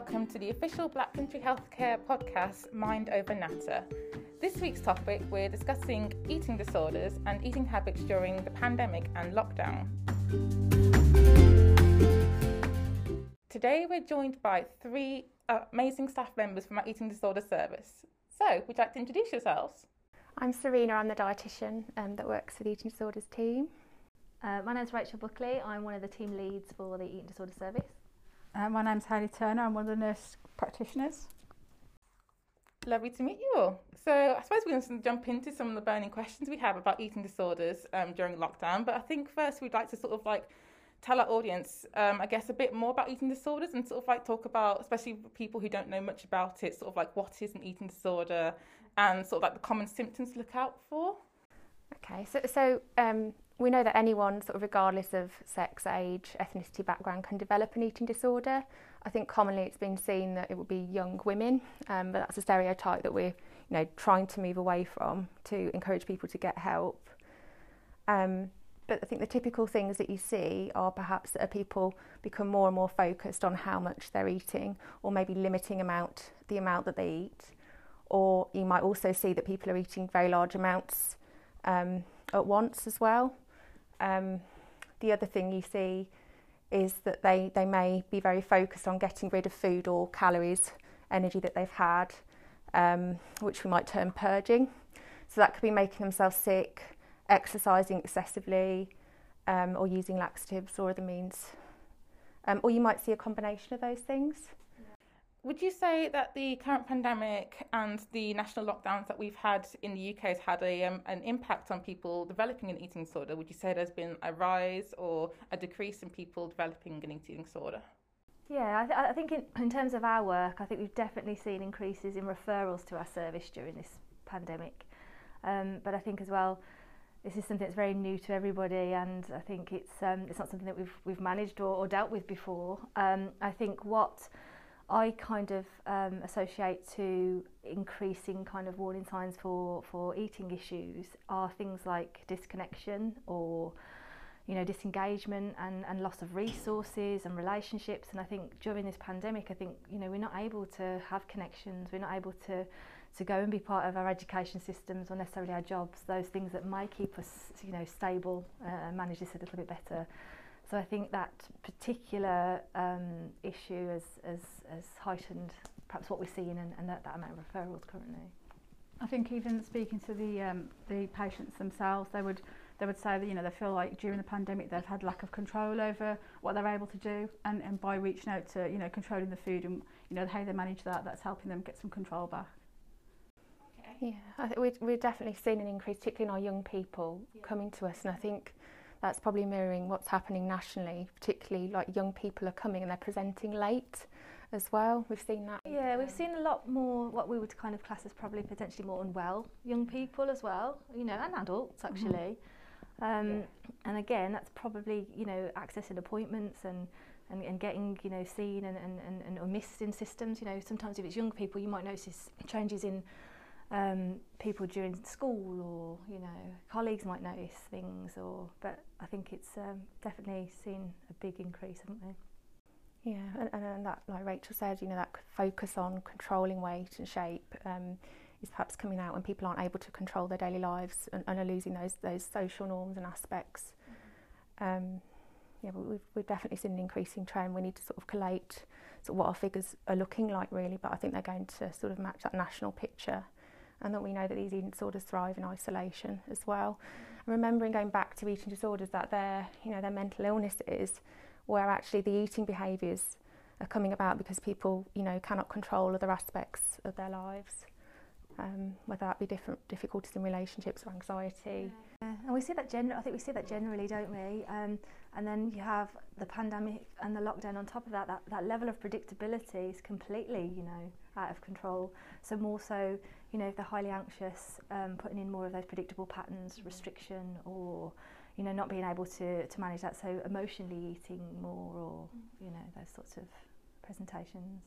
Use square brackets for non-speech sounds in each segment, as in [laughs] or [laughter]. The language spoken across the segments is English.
welcome to the official Black Country Healthcare podcast, Mind Over Natter. This week's topic, we're discussing eating disorders and eating habits during the pandemic and lockdown. Today, we're joined by three amazing staff members from our eating disorder service. So, would you like to introduce yourselves? I'm Serena, I'm the dietitian um, that works for the eating disorders team. Uh, my name's Rachel Buckley, I'm one of the team leads for the eating disorder service. Uh, my name's Hayley Turner, I'm one of the nurse practitioners. Lovely to meet you all. So, I suppose we're going to jump into some of the burning questions we have about eating disorders um, during lockdown. But I think first we'd like to sort of like tell our audience, um, I guess, a bit more about eating disorders and sort of like talk about, especially people who don't know much about it, sort of like what is an eating disorder and sort of like the common symptoms to look out for. Okay, so so um, we know that anyone, sort of regardless of sex, age, ethnicity, background, can develop an eating disorder. I think commonly it's been seen that it would be young women, um, but that's a stereotype that we're, you know, trying to move away from to encourage people to get help. Um, but I think the typical things that you see are perhaps that people become more and more focused on how much they're eating, or maybe limiting amount the amount that they eat. Or you might also see that people are eating very large amounts um, at once as well. Um, the other thing you see is that they, they may be very focused on getting rid of food or calories, energy that they've had, um, which we might term purging. So that could be making themselves sick, exercising excessively, um, or using laxatives or other means. Um, or you might see a combination of those things. Would you say that the current pandemic and the national lockdowns that we've had in the UK has had a, um, an impact on people developing an eating disorder? Would you say there's been a rise or a decrease in people developing an eating disorder? Yeah, I, th- I think in, in terms of our work, I think we've definitely seen increases in referrals to our service during this pandemic. Um, but I think as well, this is something that's very new to everybody, and I think it's um, it's not something that we've we've managed or, or dealt with before. Um, I think what I kind of um, associate to increasing kind of warning signs for, for eating issues are things like disconnection or you know disengagement and, and loss of resources and relationships. And I think during this pandemic I think you know we're not able to have connections. We're not able to to go and be part of our education systems or necessarily our jobs. Those things that might keep us you know stable uh, and manage this a little bit better. So I think that particular um, issue has, has, has heightened perhaps what we're seeing and, and that, that amount of referrals currently. I think even speaking to the um, the patients themselves, they would they would say that you know they feel like during the pandemic they've had lack of control over what they're able to do, and and by reaching out to you know controlling the food and you know how they manage that, that's helping them get some control back. Okay. Yeah, I think we're, we're definitely seeing an increase, particularly in our young people yeah. coming to us, and I think that's probably mirroring what's happening nationally, particularly like young people are coming and they're presenting late as well. We've seen that. Yeah, we've seen a lot more what we would kind of class as probably potentially more unwell young people as well, you know, and adults mm-hmm. actually. Mm -hmm. Um, yeah. And again, that's probably, you know, accessing appointments and and, and getting you know seen and, and, and, and or missed in systems you know sometimes if it's young people you might notice changes in um, people during school or you know colleagues might notice things or but I think it's um, definitely seen a big increase haven't they yeah and, and that like Rachel said you know that focus on controlling weight and shape um, is perhaps coming out when people aren't able to control their daily lives and, and are losing those those social norms and aspects mm-hmm. um, yeah, but we've, we've definitely seen an increasing trend. We need to sort of collate sort of what our figures are looking like, really, but I think they're going to sort of match that national picture and that we know that these eating disorders thrive in isolation as well. And remembering going back to eating disorders that they're, you know, their mental illnesses where actually the eating behaviours are coming about because people, you know, cannot control other aspects of their lives. Um, whether that be different difficulties in relationships or anxiety. Yeah. Yeah, and we see that generally, I think we see that generally, don't we? Um, and then you have the pandemic and the lockdown on top of that, that. That level of predictability is completely, you know, out of control. So more so, you know, if they're highly anxious, um, putting in more of those predictable patterns, restriction, or you know, not being able to to manage that. So emotionally eating more, or mm. you know, those sorts of presentations.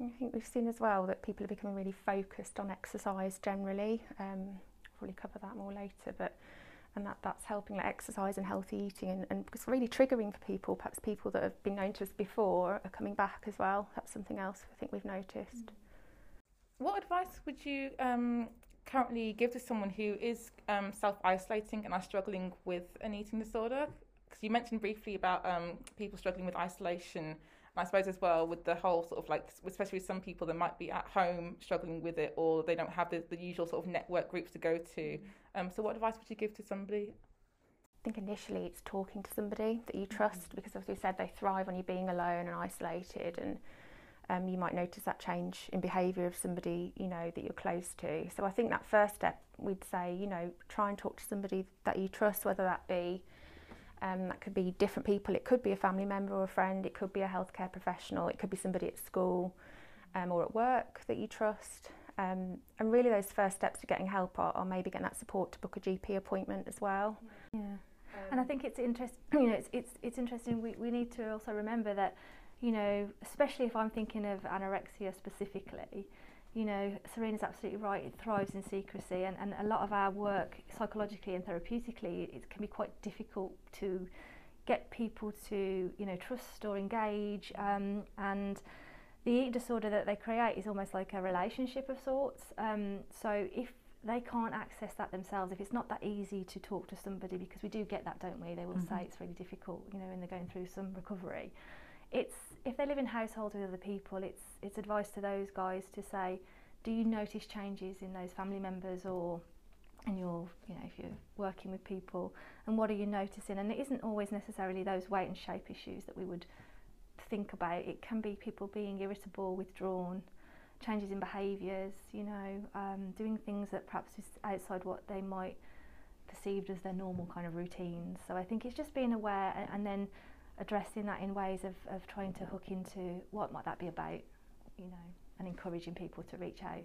I think we've seen as well that people are becoming really focused on exercise generally. Um, probably cover that more later, but and that, that's helping like exercise and healthy eating and, and it's really triggering for people. Perhaps people that have been known to us before are coming back as well. That's something else I think we've noticed. What advice would you um, currently give to someone who is um, self-isolating and are struggling with an eating disorder? Because you mentioned briefly about um, people struggling with isolation and I suppose as well with the whole sort of like, especially with some people that might be at home struggling with it or they don't have the, the usual sort of network groups to go to. Um, so, what advice would you give to somebody? I think initially it's talking to somebody that you trust mm-hmm. because, as we said, they thrive on you being alone and isolated, and um, you might notice that change in behaviour of somebody you know that you're close to. So, I think that first step we'd say, you know, try and talk to somebody that you trust, whether that be um, that could be different people. It could be a family member or a friend. It could be a healthcare professional. It could be somebody at school um, or at work that you trust. Um, and really, those first steps to getting help are, are, maybe getting that support to book a GP appointment as well. Yeah, and I think it's interesting. [clears throat] You know, it's it's it's interesting. We we need to also remember that, you know, especially if I'm thinking of anorexia specifically, you know, Serena's absolutely right. It thrives in secrecy, and, and a lot of our work psychologically and therapeutically, it can be quite difficult to get people to, you know, trust or engage. Um, and the eating disorder that they create is almost like a relationship of sorts. Um, so if they can't access that themselves, if it's not that easy to talk to somebody, because we do get that, don't we? They will mm-hmm. say it's really difficult, you know, when they're going through some recovery. It's if they live in households with other people, it's it's advice to those guys to say, do you notice changes in those family members or in your, you know, if you're working with people, and what are you noticing? And it isn't always necessarily those weight and shape issues that we would think about. It can be people being irritable, withdrawn, changes in behaviours, you know, um, doing things that perhaps is outside what they might perceived as their normal kind of routines. So I think it's just being aware and, and then addressing that in ways of, of trying to hook into what might that be about, you know, and encouraging people to reach out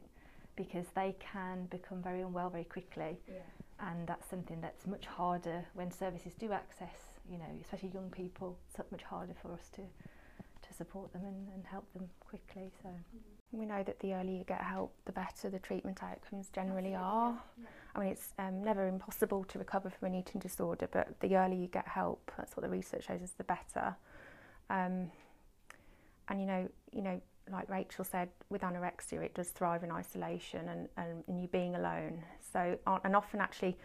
because they can become very unwell very quickly. Yeah. And that's something that's much harder when services do access, you know, especially young people, it's much harder for us to to support them and, and help them quickly. So. Mm. We know that the earlier you get help, the better the treatment outcomes generally are. Yeah. I mean, it's um, never impossible to recover from an eating disorder, but the earlier you get help, that's what the research shows is the better. Um, and you know, you know, like Rachel said, with anorexia, it does thrive in isolation and, and, and you being alone. So, and often actually,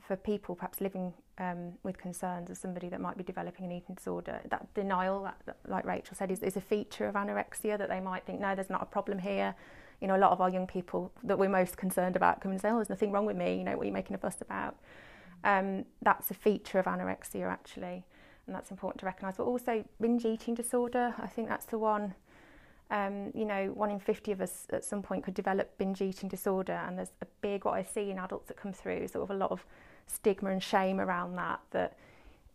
for people perhaps living um, with concerns of somebody that might be developing an eating disorder, that denial, that, like Rachel said, is, is a feature of anorexia that they might think, no, there's not a problem here you know, a lot of our young people that we're most concerned about come and say, oh, there's nothing wrong with me, you know, what are you making a fuss about? Um, that's a feature of anorexia, actually, and that's important to recognise. But also binge eating disorder, I think that's the one, um, you know, one in 50 of us at some point could develop binge eating disorder, and there's a big, what I see in adults that come through, sort of a lot of stigma and shame around that, that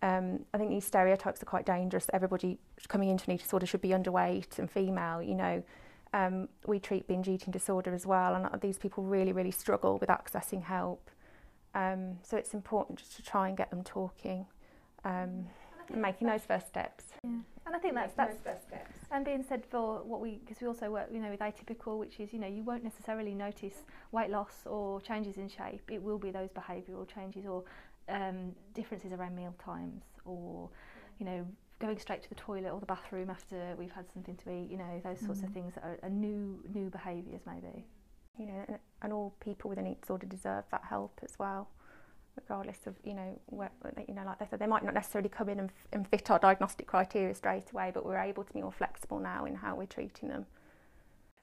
um, I think these stereotypes are quite dangerous. Everybody coming into an eating disorder should be underweight and female, you know, um, we treat binge eating disorder as well, and these people really, really struggle with accessing help. Um, so it's important just to try and get them talking, um, and making those first steps. Yeah. And I think that's that's first steps. And being said for what we, because we also work, you know, with atypical, which is, you know, you won't necessarily notice weight loss or changes in shape. It will be those behavioural changes or um, differences around meal times or, you know, going straight to the toilet or the bathroom after we've had something to eat, you know, those sorts mm. of things that are, are new new behaviours maybe. You know, and, and all people with an eating disorder deserve that help as well, regardless of you know where, you know like they said they might not necessarily come in and, and fit our diagnostic criteria straight away, but we're able to be more flexible now in how we're treating them.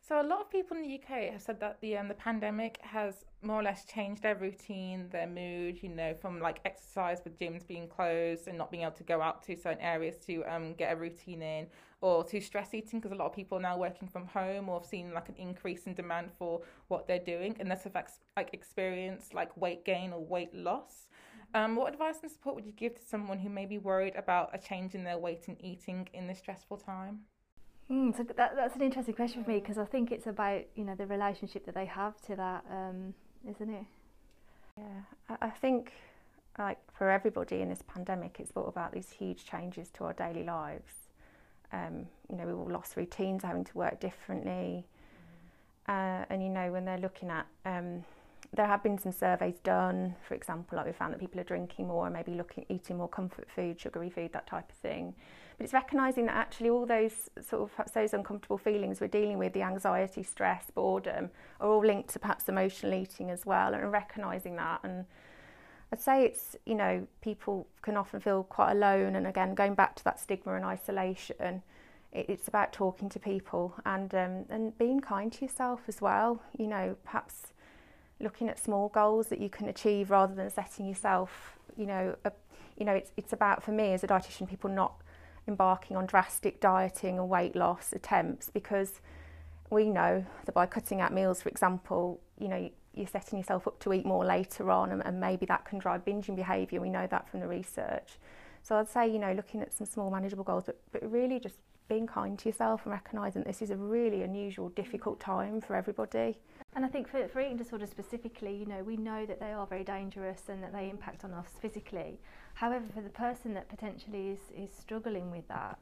So a lot of people in the UK have said that the um, the pandemic has more or less changed their routine, their mood. You know, from like exercise with gyms being closed and not being able to go out to certain areas to um, get a routine in, or to stress eating because a lot of people are now working from home or have seen like an increase in demand for what they're doing, and this affects like experience like weight gain or weight loss. Um, what advice and support would you give to someone who may be worried about a change in their weight and eating in this stressful time? Mm, so that, that's an interesting question for me because I think it's about you know the relationship that they have to that, um, isn't it? Yeah, I, I think like for everybody in this pandemic, it's brought about these huge changes to our daily lives. Um, you know, we all lost routines, having to work differently, mm. uh, and you know when they're looking at um, there have been some surveys done, for example, like we found that people are drinking more and maybe looking, eating more comfort food, sugary food, that type of thing. But it's recognising that actually all those sort of those uncomfortable feelings we're dealing with, the anxiety, stress, boredom, are all linked to perhaps emotional eating as well, and recognising that. And I'd say it's you know people can often feel quite alone, and again going back to that stigma and isolation it's about talking to people and um, and being kind to yourself as well. You know, perhaps looking at small goals that you can achieve rather than setting yourself. You know, a, you know, it's it's about for me as a dietitian, people not embarking on drastic dieting and weight loss attempts because we know that by cutting out meals, for example, you know, you're setting yourself up to eat more later on, and, and maybe that can drive binging behaviour. We know that from the research. So I'd say, you know, looking at some small manageable goals, but, but really just being kind to yourself and recognising this is a really unusual, difficult time for everybody. And I think for, for eating disorders specifically, you know, we know that they are very dangerous and that they impact on us physically. However, for the person that potentially is, is struggling with that,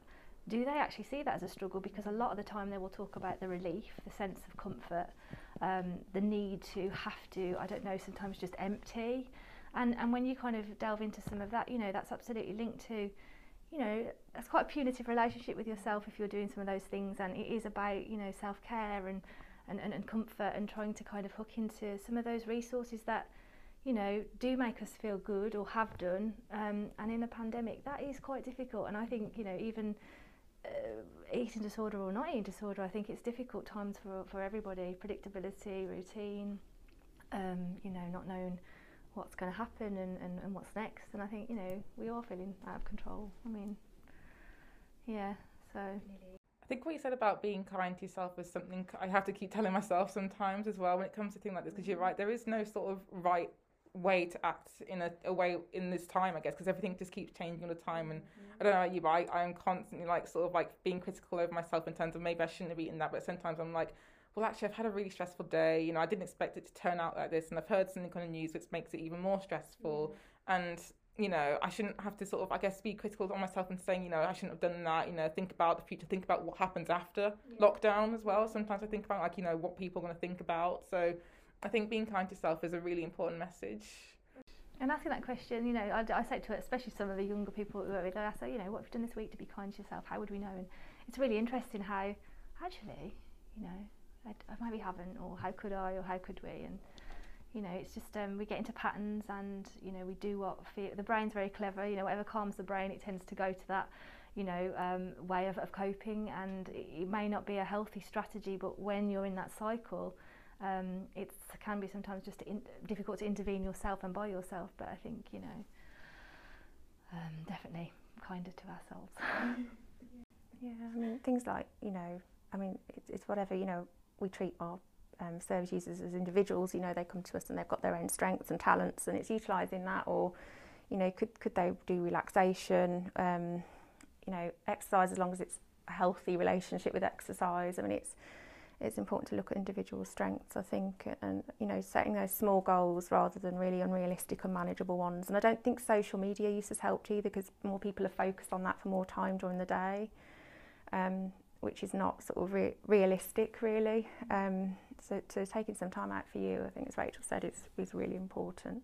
do they actually see that as a struggle? Because a lot of the time they will talk about the relief, the sense of comfort, um, the need to have to, I don't know, sometimes just empty. And, and when you kind of delve into some of that, you know, that's absolutely linked to you know, it's quite a punitive relationship with yourself if you're doing some of those things, and it is about you know self care and, and, and, and comfort and trying to kind of hook into some of those resources that you know do make us feel good or have done. Um, and in a pandemic, that is quite difficult. And I think you know even uh, eating disorder or not eating disorder, I think it's difficult times for for everybody. Predictability, routine, um, you know, not knowing what's going to happen and, and, and what's next. And I think, you know, we are feeling out of control. I mean, yeah, so. I think what you said about being kind to yourself is something I have to keep telling myself sometimes as well when it comes to things like this, because you're right, there is no sort of right way to act in a, a way in this time, I guess, because everything just keeps changing all the time. And mm-hmm. I don't know about you, but I, I am constantly like sort of like being critical over myself in terms of maybe I shouldn't have eaten that, but sometimes I'm like, well, actually, I've had a really stressful day. You know, I didn't expect it to turn out like this, and I've heard something on the news which makes it even more stressful. And you know, I shouldn't have to sort of, I guess, be critical on myself and saying, you know, I shouldn't have done that. You know, think about the future, think about what happens after yeah. lockdown as well. Sometimes I think about like, you know, what people are going to think about. So, I think being kind to yourself is a really important message. And asking that question, you know, I, I say to it, especially some of the younger people who are with, I say, you know, what have you done this week to be kind to yourself? How would we know? And it's really interesting how, actually, you know, I, I maybe haven't, or how could I, or how could we? And you know, it's just um, we get into patterns, and you know, we do what feel, the brain's very clever. You know, whatever calms the brain, it tends to go to that, you know, um, way of, of coping. And it, may not be a healthy strategy, but when you're in that cycle, um, it can be sometimes just in, difficult to intervene yourself and by yourself. But I think you know, um, definitely kinder to ourselves. [laughs] yeah, I mean things like you know, I mean it's, it's whatever you know we treat our um, service users as individuals. You know, they come to us and they've got their own strengths and talents, and it's utilising that. Or, you know, could could they do relaxation? Um, you know, exercise as long as it's a healthy relationship with exercise. I mean, it's it's important to look at individual strengths, I think, and you know, setting those small goals rather than really unrealistic, unmanageable ones. And I don't think social media use has helped either because more people are focused on that for more time during the day. Um, which is not sort of re- realistic, really. Um, so, so taking some time out for you, I think, as Rachel said, is is really important.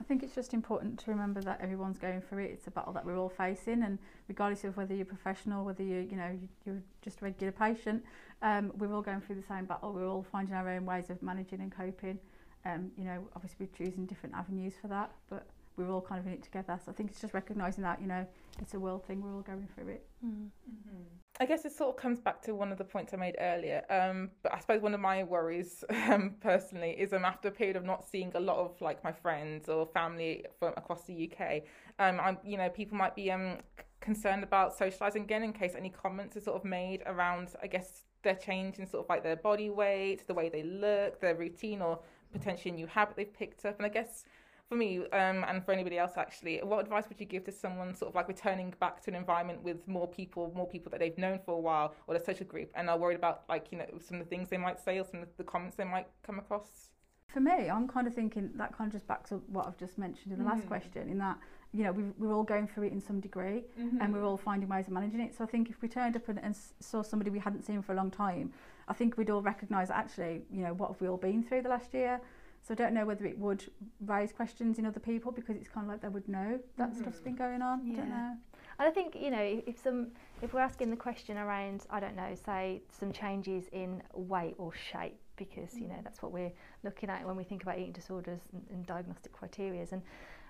I think it's just important to remember that everyone's going through it. It's a battle that we're all facing, and regardless of whether you're professional, whether you you know you're just a regular patient, um, we're all going through the same battle. We're all finding our own ways of managing and coping. Um, you know, obviously we're choosing different avenues for that, but we're all kind of in it together. So I think it's just recognising that you know it's a world thing. We're all going through it. Mm. Mm-hmm. I guess it sort of comes back to one of the points I made earlier. Um, but I suppose one of my worries [laughs] um, personally is um, after a period of not seeing a lot of like my friends or family from across the UK, um, I'm you know people might be um concerned about socialising again in case any comments are sort of made around I guess their change in sort of like their body weight, the way they look, their routine, or potentially a new habit they've picked up. And I guess for me um, and for anybody else actually what advice would you give to someone sort of like returning back to an environment with more people more people that they've known for a while or a social group and are worried about like you know some of the things they might say or some of the comments they might come across for me i'm kind of thinking that kind of just back to what i've just mentioned in the mm. last question in that you know we we're all going through it in some degree mm-hmm. and we're all finding ways of managing it so i think if we turned up and, and saw somebody we hadn't seen for a long time i think we'd all recognise actually you know what have we all been through the last year So I don't know whether it would raise questions in other people because it's kind of like they would know that mm-hmm. stuff's been going on. I don't know. And I think you know if some if we're asking the question around I don't know say some changes in weight or shape because you know mm. that's what we're looking at when we think about eating disorders and, and diagnostic criteria and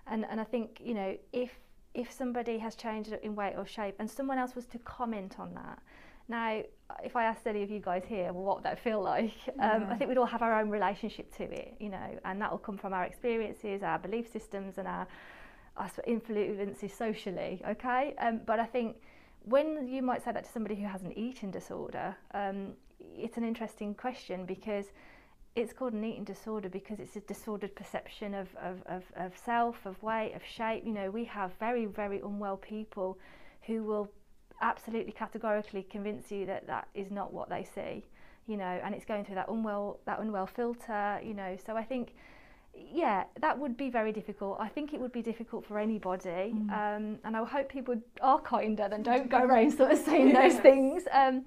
and and I think you know if if somebody has changed in weight or shape and someone else was to comment on that now if I asked any of you guys here well, what would that feel like? [laughs] Um, I think we'd all have our own relationship to it you know and that will come from our experiences our belief systems and our, our influences socially okay? Um, but I think when you might say that to somebody who has an eating disorder um, it's an interesting question because it's called an eating disorder because it's a disordered perception of, of, of, of self, of weight, of shape. You know, we have very, very unwell people who will absolutely categorically convince you that that is not what they see, you know, and it's going through that unwell, that unwell filter, you know. So I think, yeah, that would be very difficult. I think it would be difficult for anybody, mm. um, and I hope people are kinder and don't go [laughs] around sort of saying those things. Um,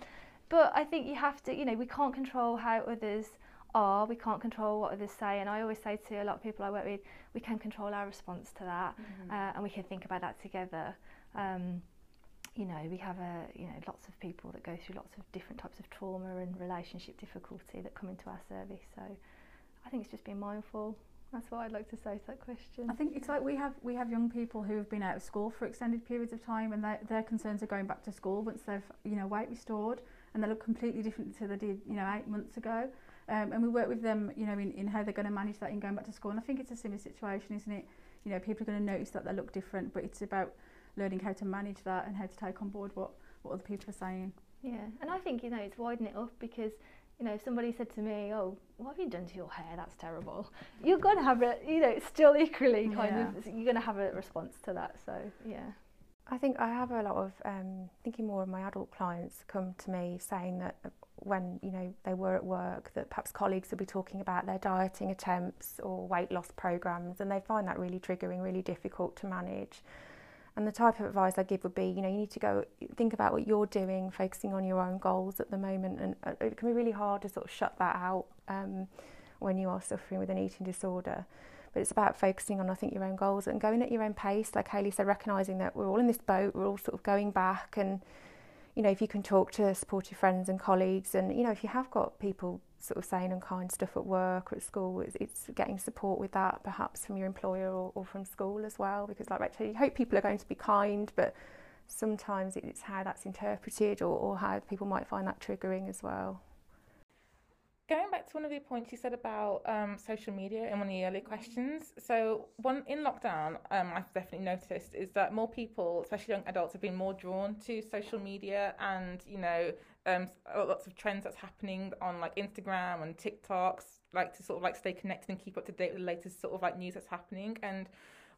but I think you have to, you know, we can't control how others are, we can't control what others say. And I always say to a lot of people I work with, we can control our response to that mm-hmm. uh, and we can think about that together. Um, you know, we have a, you know, lots of people that go through lots of different types of trauma and relationship difficulty that come into our service. So I think it's just being mindful. That's what I'd like to say to that question. I think it's like we have we have young people who have been out of school for extended periods of time, and their, their concerns are going back to school once they've you know weight restored and they look completely different to they did, you know, eight months ago. Um, and we work with them, you know, in, in how they're going to manage that in going back to school. And I think it's a similar situation, isn't it? You know, people are going to notice that they look different, but it's about learning how to manage that and how to take on board what, what other people are saying. Yeah, and I think, you know, it's widening it up because, you know, if somebody said to me, oh, what have you done to your hair? That's terrible. You're going to have a, you know, still equally kind yeah. of, you're going to have a response to that. So, yeah. I think I have a lot of um, thinking more of my adult clients come to me saying that when you know they were at work that perhaps colleagues would be talking about their dieting attempts or weight loss programs and they find that really triggering, really difficult to manage. And the type of advice I give would be, you know, you need to go think about what you're doing, focusing on your own goals at the moment, and uh, it can be really hard to sort of shut that out um, when you are suffering with an eating disorder. But it's about focusing on I think your own goals and going at your own pace. Like Hayley said recognizing that we're all in this boat we're all sort of going back. And you know if you can talk to supportive friends and colleagues and you know if you have got people sort of saying unkind stuff at work or at school it's, it's getting support with that perhaps from your employer or, or from school as well because like Rachel you hope people are going to be kind but sometimes it's how that's interpreted or, or how people might find that triggering as well Going back to one of the points you said about um, social media in one of the earlier questions. So, one in lockdown, um, I've definitely noticed is that more people, especially young adults, have been more drawn to social media and you know um, lots of trends that's happening on like Instagram and TikToks, like to sort of like stay connected and keep up to date with the latest sort of like news that's happening. And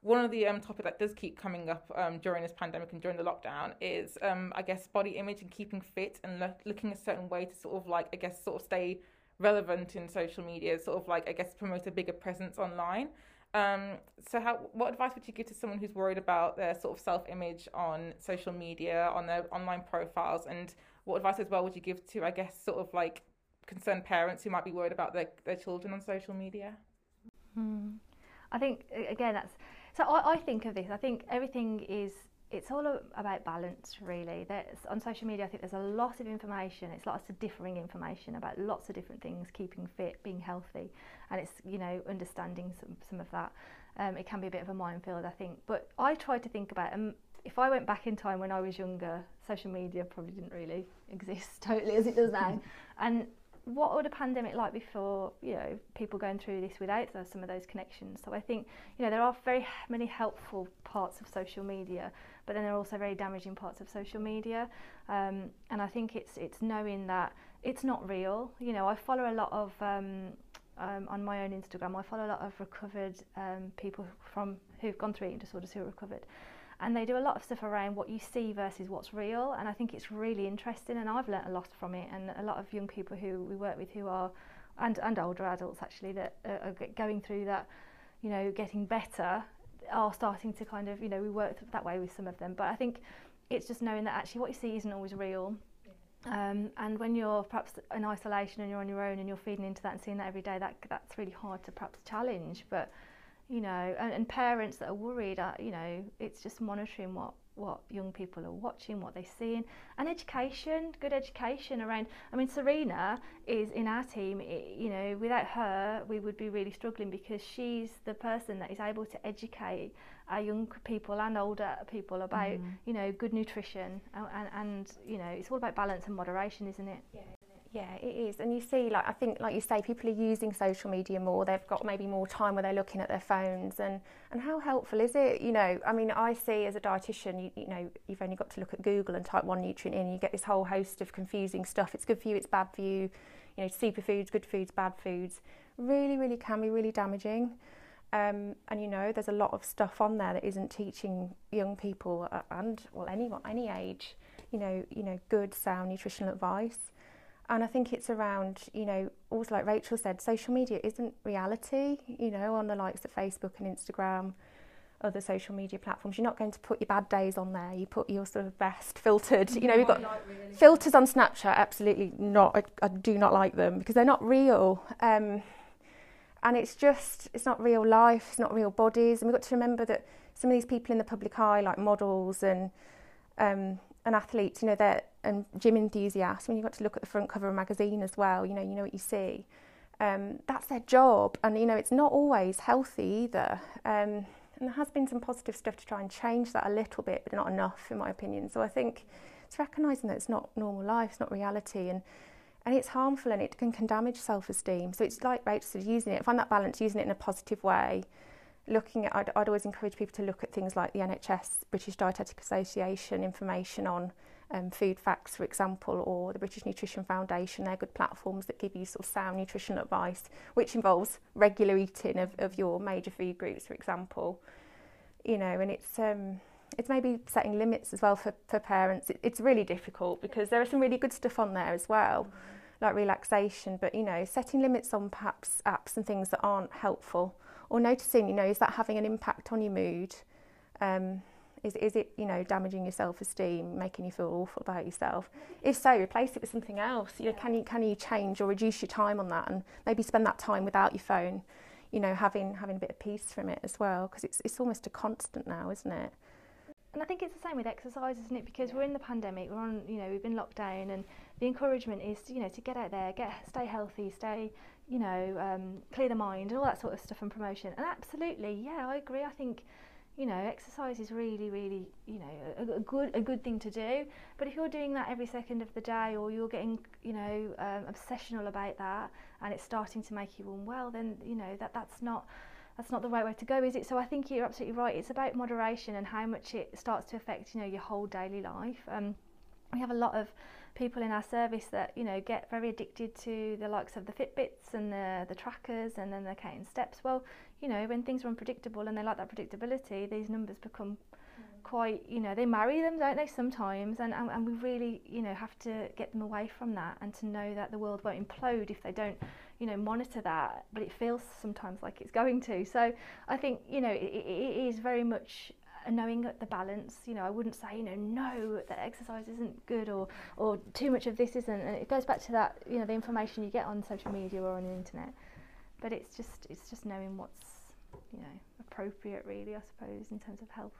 one of the um, topics that does keep coming up um, during this pandemic and during the lockdown is, um, I guess, body image and keeping fit and lo- looking a certain way to sort of like, I guess, sort of stay relevant in social media, sort of like I guess promote a bigger presence online. Um, so, how what advice would you give to someone who's worried about their sort of self-image on social media, on their online profiles, and what advice as well would you give to, I guess, sort of like concerned parents who might be worried about their their children on social media? Hmm. I think again that's so. I, I think of this. I think everything is it's all about balance really there's, on social media i think there's a lot of information it's lots of differing information about lots of different things keeping fit being healthy and it's you know understanding some, some of that um, it can be a bit of a minefield i think but i try to think about um, if i went back in time when i was younger social media probably didn't really [laughs] exist [laughs] totally as it does now. [laughs] And what would a pandemic like before you know people going through this without those, some of those connections? So i think you know there are very many helpful parts of social media but then there are also very damaging parts of social media. Um, and i think it's it's knowing that it's not real. You know i follow a lot of um, um, on my own instagram i follow a lot of recovered um, people from who've gone through eating disorders who are recovered and they do a lot of stuff around what you see versus what's real and I think it's really interesting and I've learnt a lot from it and a lot of young people who we work with who are and, and older adults actually that are going through that you know getting better are starting to kind of you know we work that way with some of them but I think it's just knowing that actually what you see isn't always real Um, and when you're perhaps in isolation and you're on your own and you're feeding into that and seeing that every day, that that's really hard to perhaps challenge. But you know, and, and parents that are worried, uh, you know, it's just monitoring what what young people are watching, what they're seeing, and education, good education around. I mean, Serena is in our team. You know, without her, we would be really struggling because she's the person that is able to educate our young people and older people about, mm. you know, good nutrition, and, and, and you know, it's all about balance and moderation, isn't it? Yeah. Yeah, it is. And you see, like, I think, like you say, people are using social media more. They've got maybe more time where they're looking at their phones. And, and how helpful is it? You know, I mean, I see as a dietitian, you, you know, you've only got to look at Google and type one nutrient in, you get this whole host of confusing stuff. It's good for you, it's bad for you. You know, superfoods, good foods, bad foods. Really, really can be really damaging. Um, and you know, there's a lot of stuff on there that isn't teaching young people uh, and well, anyone, any age, you know, you know, good sound nutritional advice. And I think it's around, you know, also like Rachel said, social media isn't reality, you know, on the likes of Facebook and Instagram, other social media platforms. You're not going to put your bad days on there. You put your sort of best filtered, you know, we've got really filters on Snapchat, absolutely not. I, I, do not like them because they're not real. Um, and it's just, it's not real life, it's not real bodies. And we've got to remember that some of these people in the public eye, like models and, um, and athletes, you know, they're, and gym enthusiasts, when you've got to look at the front cover of a magazine as well, you know, you know what you see. Um, that's their job, and you know, it's not always healthy either. Um, and there has been some positive stuff to try and change that a little bit, but not enough, in my opinion. So I think it's recognising that it's not normal life, it's not reality, and and it's harmful and it can, can damage self-esteem. So it's like Rachel said, using it, find that balance, using it in a positive way. Looking at, I'd, I'd always encourage people to look at things like the NHS, British Dietetic Association, information on um, Food Facts, for example, or the British Nutrition Foundation. They're good platforms that give you sort of sound nutritional advice, which involves regular eating of, of your major food groups, for example. You know, and it's um, it's maybe setting limits as well for, for parents. It, it's really difficult because there are some really good stuff on there as well, mm-hmm. like relaxation. But you know, setting limits on perhaps apps and things that aren't helpful, or noticing, you know, is that having an impact on your mood? Um, is, is it, you know, damaging your self-esteem, making you feel awful about yourself? If so, replace it with something else. You know, can you can you change or reduce your time on that, and maybe spend that time without your phone? You know, having having a bit of peace from it as well, because it's it's almost a constant now, isn't it? And I think it's the same with exercise, isn't it? Because we're in the pandemic, we're on, you know, we've been locked down, and the encouragement is, you know, to get out there, get stay healthy, stay, you know, um, clear the mind, all that sort of stuff and promotion. And absolutely, yeah, I agree. I think you know, exercise is really, really, you know, a, a, good a good thing to do. But if you're doing that every second of the day, or you're getting, you know, um, obsessional about that, and it's starting to make you unwell, then you know that that's not that's not the right way to go, is it? So I think you're absolutely right. It's about moderation and how much it starts to affect, you know, your whole daily life. Um, we have a lot of people in our service that you know get very addicted to the likes of the Fitbits and the the trackers and then they're counting steps. Well, you know when things are unpredictable and they like that predictability, these numbers become mm. quite you know they marry them, don't they? Sometimes, and, and and we really you know have to get them away from that and to know that the world won't implode if they don't you know monitor that. But it feels sometimes like it's going to. So I think you know it, it is very much and knowing the balance you know i wouldn't say you know no that exercise isn't good or or too much of this isn't and it goes back to that you know the information you get on social media or on the internet but it's just it's just knowing what's you know appropriate really i suppose in terms of health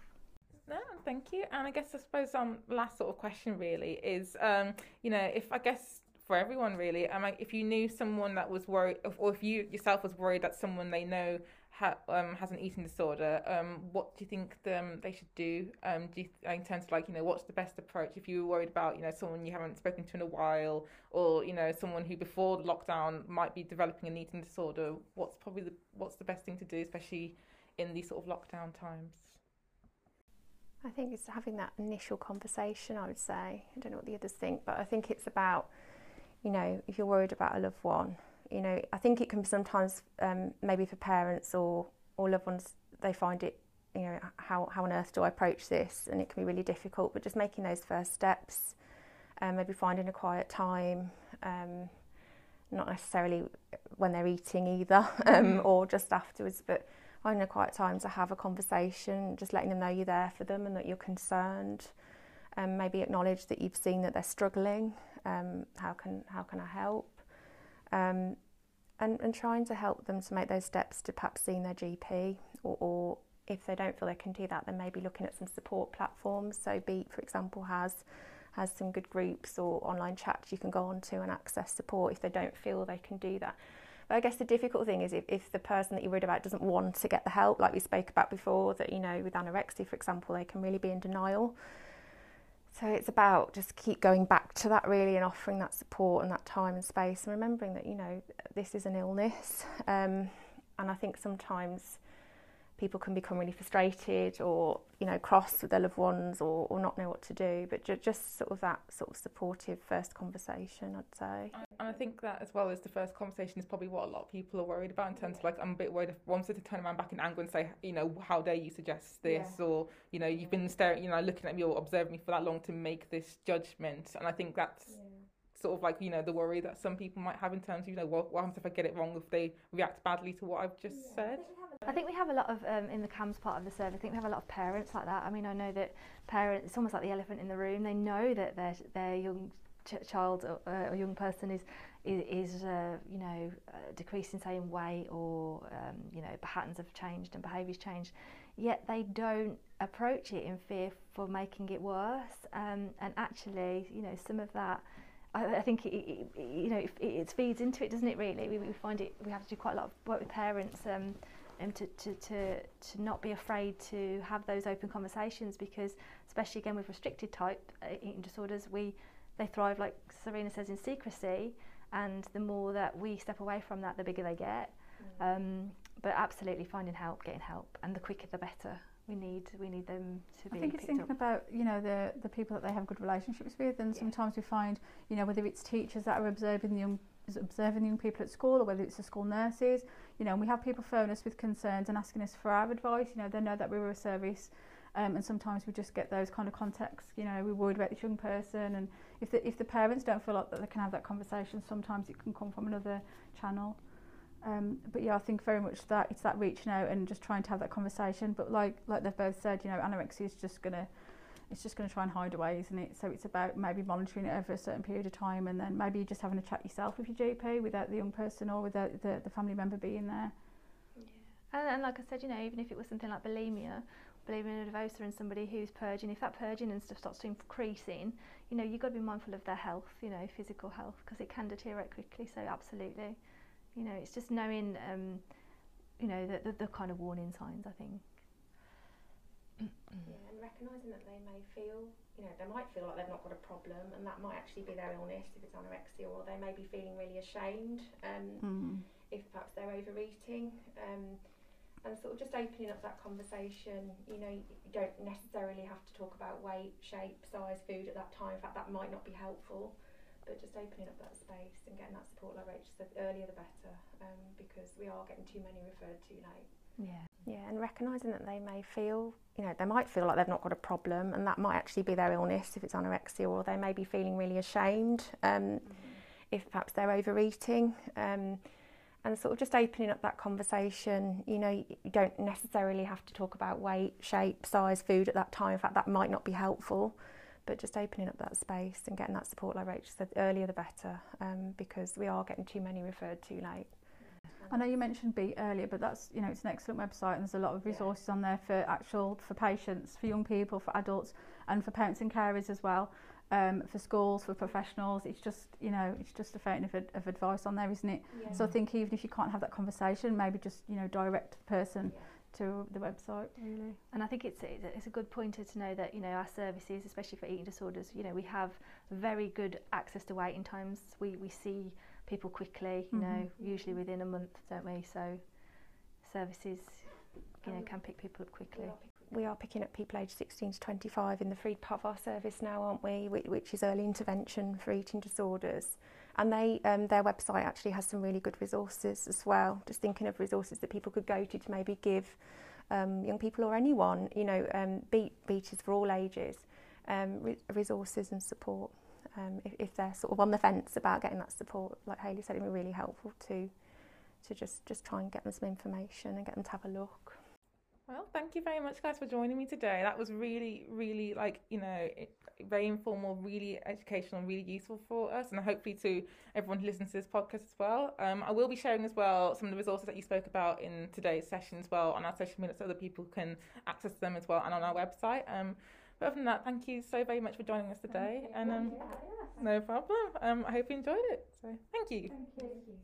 no, thank you. And I guess I suppose um last sort of question really is um you know if I guess for everyone really um like if you knew someone that was worried or if you yourself was worried that someone they know ha- um, has an eating disorder, um, what do you think them, they should do? Um, do you, in terms of like, you know, what's the best approach if you were worried about, you know, someone you haven't spoken to in a while, or you know, someone who before lockdown might be developing an eating disorder? What's probably the what's the best thing to do, especially in these sort of lockdown times? I think it's having that initial conversation. I would say I don't know what the others think, but I think it's about, you know, if you're worried about a loved one you know, I think it can sometimes um, maybe for parents or, or loved ones, they find it, you know, how, how on earth do I approach this? And it can be really difficult, but just making those first steps, um, maybe finding a quiet time, um, not necessarily when they're eating either, [laughs] um, mm-hmm. or just afterwards, but finding a quiet time to have a conversation, just letting them know you're there for them and that you're concerned. Um, maybe acknowledge that you've seen that they're struggling. Um, how can how can I help? Um, and, and trying to help them to make those steps to perhaps seeing their GP or, or if they don't feel they can do that, then maybe looking at some support platforms. So Beat, for example, has has some good groups or online chats you can go on to and access support if they don't feel they can do that. But I guess the difficult thing is if, if the person that you're worried about doesn't want to get the help, like we spoke about before, that, you know, with anorexia, for example, they can really be in denial. So it's about just keep going back to that really and offering that support and that time and space and remembering that, you know, this is an illness. [laughs] Um, and I think sometimes people can become really frustrated or you know cross with their loved ones or, or not know what to do but ju- just sort of that sort of supportive first conversation i'd say and i think that as well as the first conversation is probably what a lot of people are worried about in terms of like i'm a bit worried if one to turn around back in anger and say you know how dare you suggest this yeah. or you know you've been staring you know looking at me or observing me for that long to make this judgment and i think that's yeah sort of like you know the worry that some people might have in terms of you know what, what happens if I get it wrong if they react badly to what I've just yeah. said. I think we have a lot of um, in the CAMHS part of the survey. I think we have a lot of parents like that. I mean, I know that parents. It's almost like the elephant in the room. They know that their their young ch- child or, uh, or young person is is, is uh, you know uh, decreasing say in weight or um, you know patterns have changed and behaviours changed. Yet they don't approach it in fear for making it worse. Um, and actually, you know, some of that I think it, it, you know it, it feeds into it, doesn't it? Really, we, we find it. We have to do quite a lot of work with parents. Um, um, to, to, to, to not be afraid to have those open conversations because especially again with restricted type uh, eating disorders we they thrive like Serena says in secrecy and the more that we step away from that the bigger they get mm. um, but absolutely finding help getting help and the quicker the better we need we need them to be I think it's thinking up. about you know the the people that they have good relationships with and yeah. sometimes we find you know whether it's teachers that are observing the young observing young people at school, or whether it's the school nurses, you know, and we have people phone us with concerns and asking us for our advice. You know, they know that we were a service. Um, and sometimes we just get those kind of contexts. You know, we're worried about this young person, and if the if the parents don't feel like that they can have that conversation, sometimes it can come from another channel. Um, but yeah, I think very much that it's that reaching out and just trying to have that conversation. But like like they've both said, you know, anorexia is just gonna it's just going to try and hide away, isn't it? So it's about maybe monitoring it over a certain period of time, and then maybe just having a chat yourself with your GP without the young person or without the, the family member being there. Yeah, and, and like I said, you know, even if it was something like bulimia, bulimia nervosa, and somebody who's purging, if that purging and stuff starts increasing, you know, you've got to be mindful of their health, you know, physical health, because it can deteriorate quickly. So absolutely you know, it's just knowing, um, you know, the, the, the kind of warning signs, I think. Yeah, and recognising that they may feel, you know, they might feel like they've not got a problem, and that might actually be their illness if it's anorexia, or they may be feeling really ashamed um, mm. if perhaps they're overeating. Um, and sort of just opening up that conversation, you know, you don't necessarily have to talk about weight, shape, size, food at that time. In fact, that might not be helpful but just opening up that space and getting that support, like Rachel said, earlier the better, um, because we are getting too many referred to late. Yeah. Yeah, and recognising that they may feel, you know, they might feel like they've not got a problem, and that might actually be their illness if it's anorexia, or they may be feeling really ashamed um, mm-hmm. if perhaps they're overeating. Um, and sort of just opening up that conversation. You know, you don't necessarily have to talk about weight, shape, size, food at that time. In fact, that might not be helpful but just opening up that space and getting that support, like Rachel said, earlier the better, um, because we are getting too many referred too late. I know you mentioned Beat earlier, but that's you know it's an excellent website and there's a lot of resources yeah. on there for actual for patients, for young people, for adults, and for parents and carers as well. Um, for schools, for professionals, it's just you know it's just a fountain of, of advice on there, isn't it? Yeah. So I think even if you can't have that conversation, maybe just you know direct the person. Yeah to the website really and I think it's it's a good pointer to know that you know our services especially for eating disorders you know we have very good access to waiting times we we see people quickly you mm-hmm. know usually within a month don't we so services you know can pick people up quickly we are picking up people aged 16 to 25 in the FREED part of our service now aren't we which is early intervention for eating disorders and they um, their website actually has some really good resources as well. Just thinking of resources that people could go to to maybe give um, young people or anyone, you know, um, beat beaches for all ages, um, re- resources and support. Um, if, if they're sort of on the fence about getting that support, like Hayley said, it would be really helpful to to just just try and get them some information and get them to have a look. Well, thank you very much, guys, for joining me today. That was really, really like you know, very informal, really educational, really useful for us, and hopefully to everyone who listens to this podcast as well. Um, I will be sharing as well some of the resources that you spoke about in today's session as well on our social media, so other people can access them as well, and on our website. Um, but [laughs] other than that, thank you so very much for joining us today, and um, no problem. Um, I hope you enjoyed it. So, thank you. Thank you.